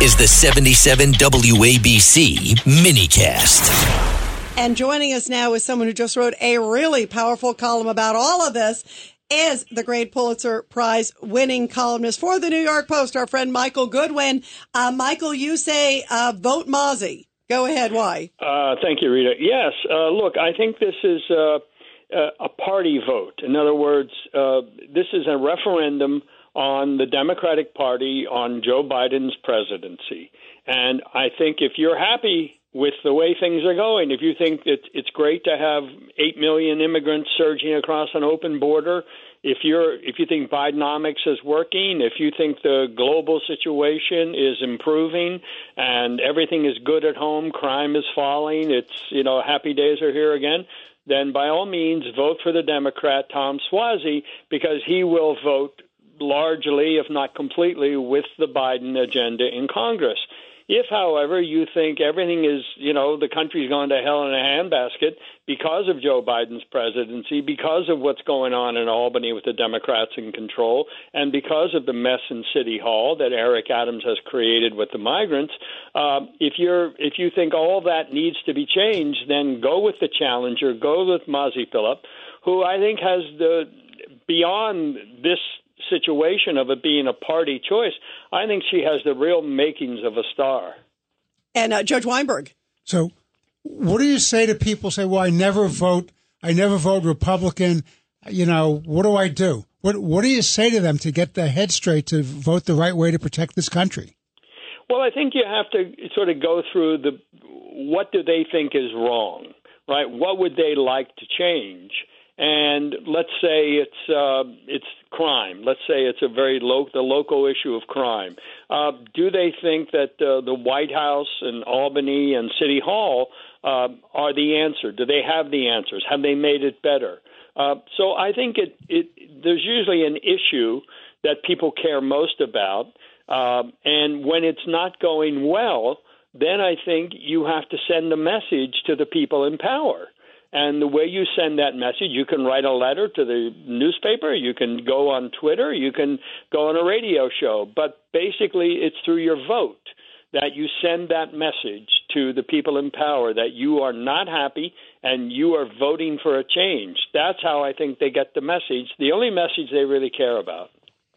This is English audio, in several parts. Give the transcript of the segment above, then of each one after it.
is the 77 WABC minicast. And joining us now is someone who just wrote a really powerful column about all of this is the great Pulitzer Prize winning columnist for the New York Post, our friend Michael Goodwin. Uh, Michael, you say uh, vote Mazi. Go ahead. Why? Uh, thank you, Rita. Yes. Uh, look, I think this is uh, a party vote. In other words, uh, this is a referendum on the Democratic Party on Joe Biden's presidency. And I think if you're happy with the way things are going. If you think it's great to have eight million immigrants surging across an open border, if you're if you think Bidenomics is working, if you think the global situation is improving and everything is good at home, crime is falling, it's you know happy days are here again, then by all means vote for the Democrat Tom Suozzi because he will vote largely, if not completely, with the Biden agenda in Congress. If, however, you think everything is, you know, the country's gone to hell in a handbasket because of Joe Biden's presidency, because of what's going on in Albany with the Democrats in control, and because of the mess in City Hall that Eric Adams has created with the migrants, uh, if you're if you think all that needs to be changed, then go with the challenger, go with Mazi Pilip, who I think has the beyond this situation of it being a party choice, I think she has the real makings of a star. And uh, Judge Weinberg. So, what do you say to people say, "Well, I never vote. I never vote Republican." You know, what do I do? What What do you say to them to get their head straight to vote the right way to protect this country? Well, I think you have to sort of go through the what do they think is wrong, right? What would they like to change? And let's say it's uh, it's crime. Let's say it's a very low the local issue of crime. Uh, do they think that uh, the White House and Albany and City Hall uh, are the answer? Do they have the answers? Have they made it better? Uh, so I think it, it there's usually an issue that people care most about, um, and when it's not going well, then I think you have to send a message to the people in power and the way you send that message, you can write a letter to the newspaper, you can go on Twitter, you can go on a radio show, but basically it's through your vote that you send that message to the people in power that you are not happy and you are voting for a change. That's how I think they get the message, the only message they really care about.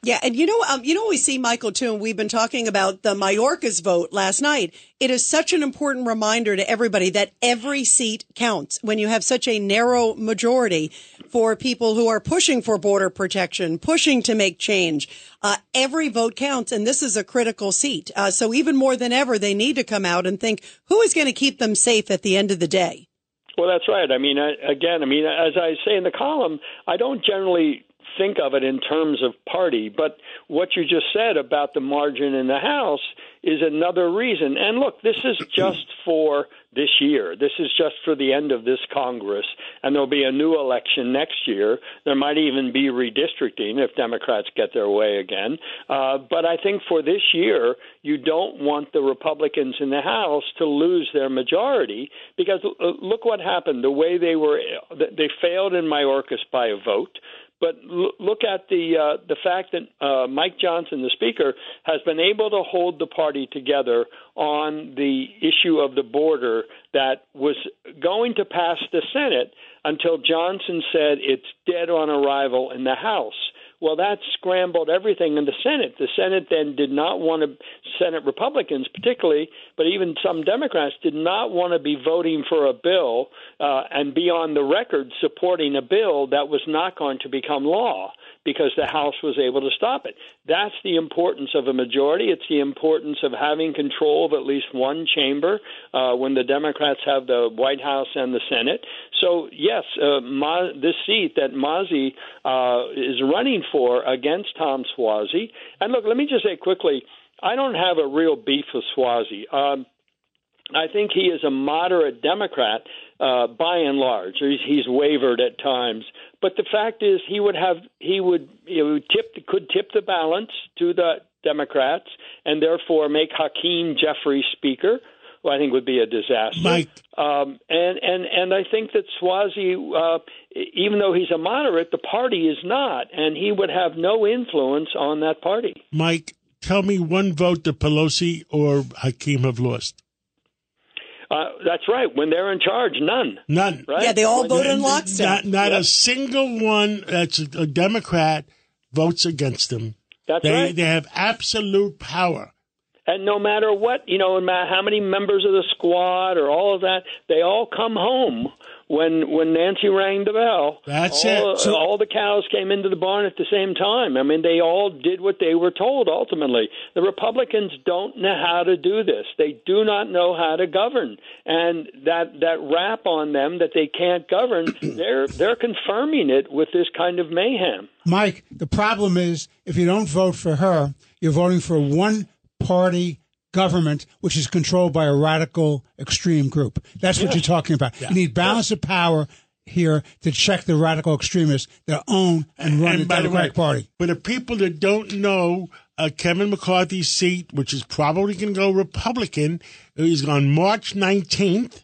Yeah, and you know, um, you know, we see Michael too, and we've been talking about the Mayorkas vote last night. It is such an important reminder to everybody that every seat counts when you have such a narrow majority for people who are pushing for border protection, pushing to make change. Uh, every vote counts, and this is a critical seat. Uh, so even more than ever, they need to come out and think who is going to keep them safe at the end of the day. Well, that's right. I mean, again, I mean, as I say in the column, I don't generally think of it in terms of party. But what you just said about the margin in the House is another reason. And look, this is just for this year. This is just for the end of this Congress, and there'll be a new election next year. There might even be redistricting if Democrats get their way again. Uh, but I think for this year, you don't want the Republicans in the House to lose their majority because uh, look what happened. The way they were, they failed in Mayorkas by a vote. But l- look at the uh, the fact that uh, Mike Johnson, the Speaker, has been able to hold the party together on the issue of the border that was going to pass the Senate until Johnson said it's dead on arrival in the House. Well, that scrambled everything in the Senate. The Senate then did not want to, Senate Republicans particularly, but even some Democrats did not want to be voting for a bill uh, and be on the record supporting a bill that was not going to become law because the House was able to stop it. That's the importance of a majority. It's the importance of having control of at least one chamber uh, when the Democrats have the White House and the Senate. So, yes, uh, Ma- this seat that Mazi uh, is running for against Tom Suozzi. And look, let me just say quickly I don't have a real beef with Suozzi. Um, I think he is a moderate Democrat uh, by and large. He's, he's wavered at times, but the fact is, he would have he would he would tip could tip the balance to the Democrats, and therefore make Hakeem Jeffries Speaker. Who I think would be a disaster. Mike. Um, and and and I think that Suozzi, uh, even though he's a moderate, the party is not, and he would have no influence on that party. Mike, tell me one vote that Pelosi or Hakeem have lost. Uh, that's right. When they're in charge, none. None. Right? Yeah, they all vote in lockstep. Not, not Yep. a single one that's a, a Democrat votes against them. That's They right. they have absolute power. And no matter what, you know, no matter how many members of the squad or all of that, they all come home when when Nancy rang the bell. That's all, it. So- all the cows came into the barn at the same time. I mean, they all did what they were told. Ultimately, the Republicans don't know how to do this. They do not know how to govern, and that that rap on them that they can't govern, they're they're confirming it with this kind of mayhem. Mike, the problem is if you don't vote for her, you're voting for one party government which is controlled by a radical extreme group. That's what you're talking about. You need balance of power here to check the radical extremists that own and run the by the Democratic way, Party. For the people that don't know, uh, Kevin McCarthy's seat, which is probably going to go Republican, is on March 19th,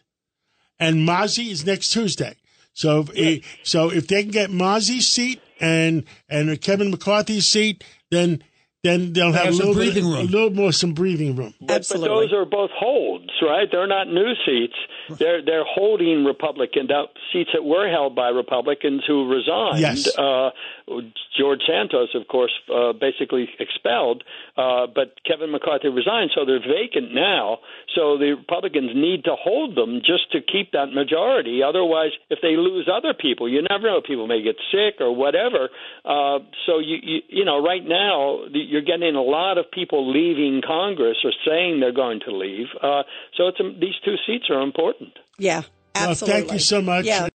and Mazi is next Tuesday. So, if, eh, so if they can get Mazi's seat and and Kevin McCarthy's seat, then then they'll have, have a some little breathing bit, room. a little more some breathing room. But, Absolutely. but those are both holds, right? They're not new seats. They're they're holding Republican that seats that were held by Republicans who resigned. Yes. Uh, George Santos, of course, uh, basically expelled, uh, but Kevin McCarthy resigned, so they're vacant now. So the Republicans need to hold them just to keep that majority. Otherwise, if they lose other people, you never know. People may get sick or whatever. Uh, so you, you you know, right now you're getting a lot of people leaving Congress or saying they're going to leave. Uh, so it's these two seats are important. yeah, Well, absolutely. thank you so much. Yeah.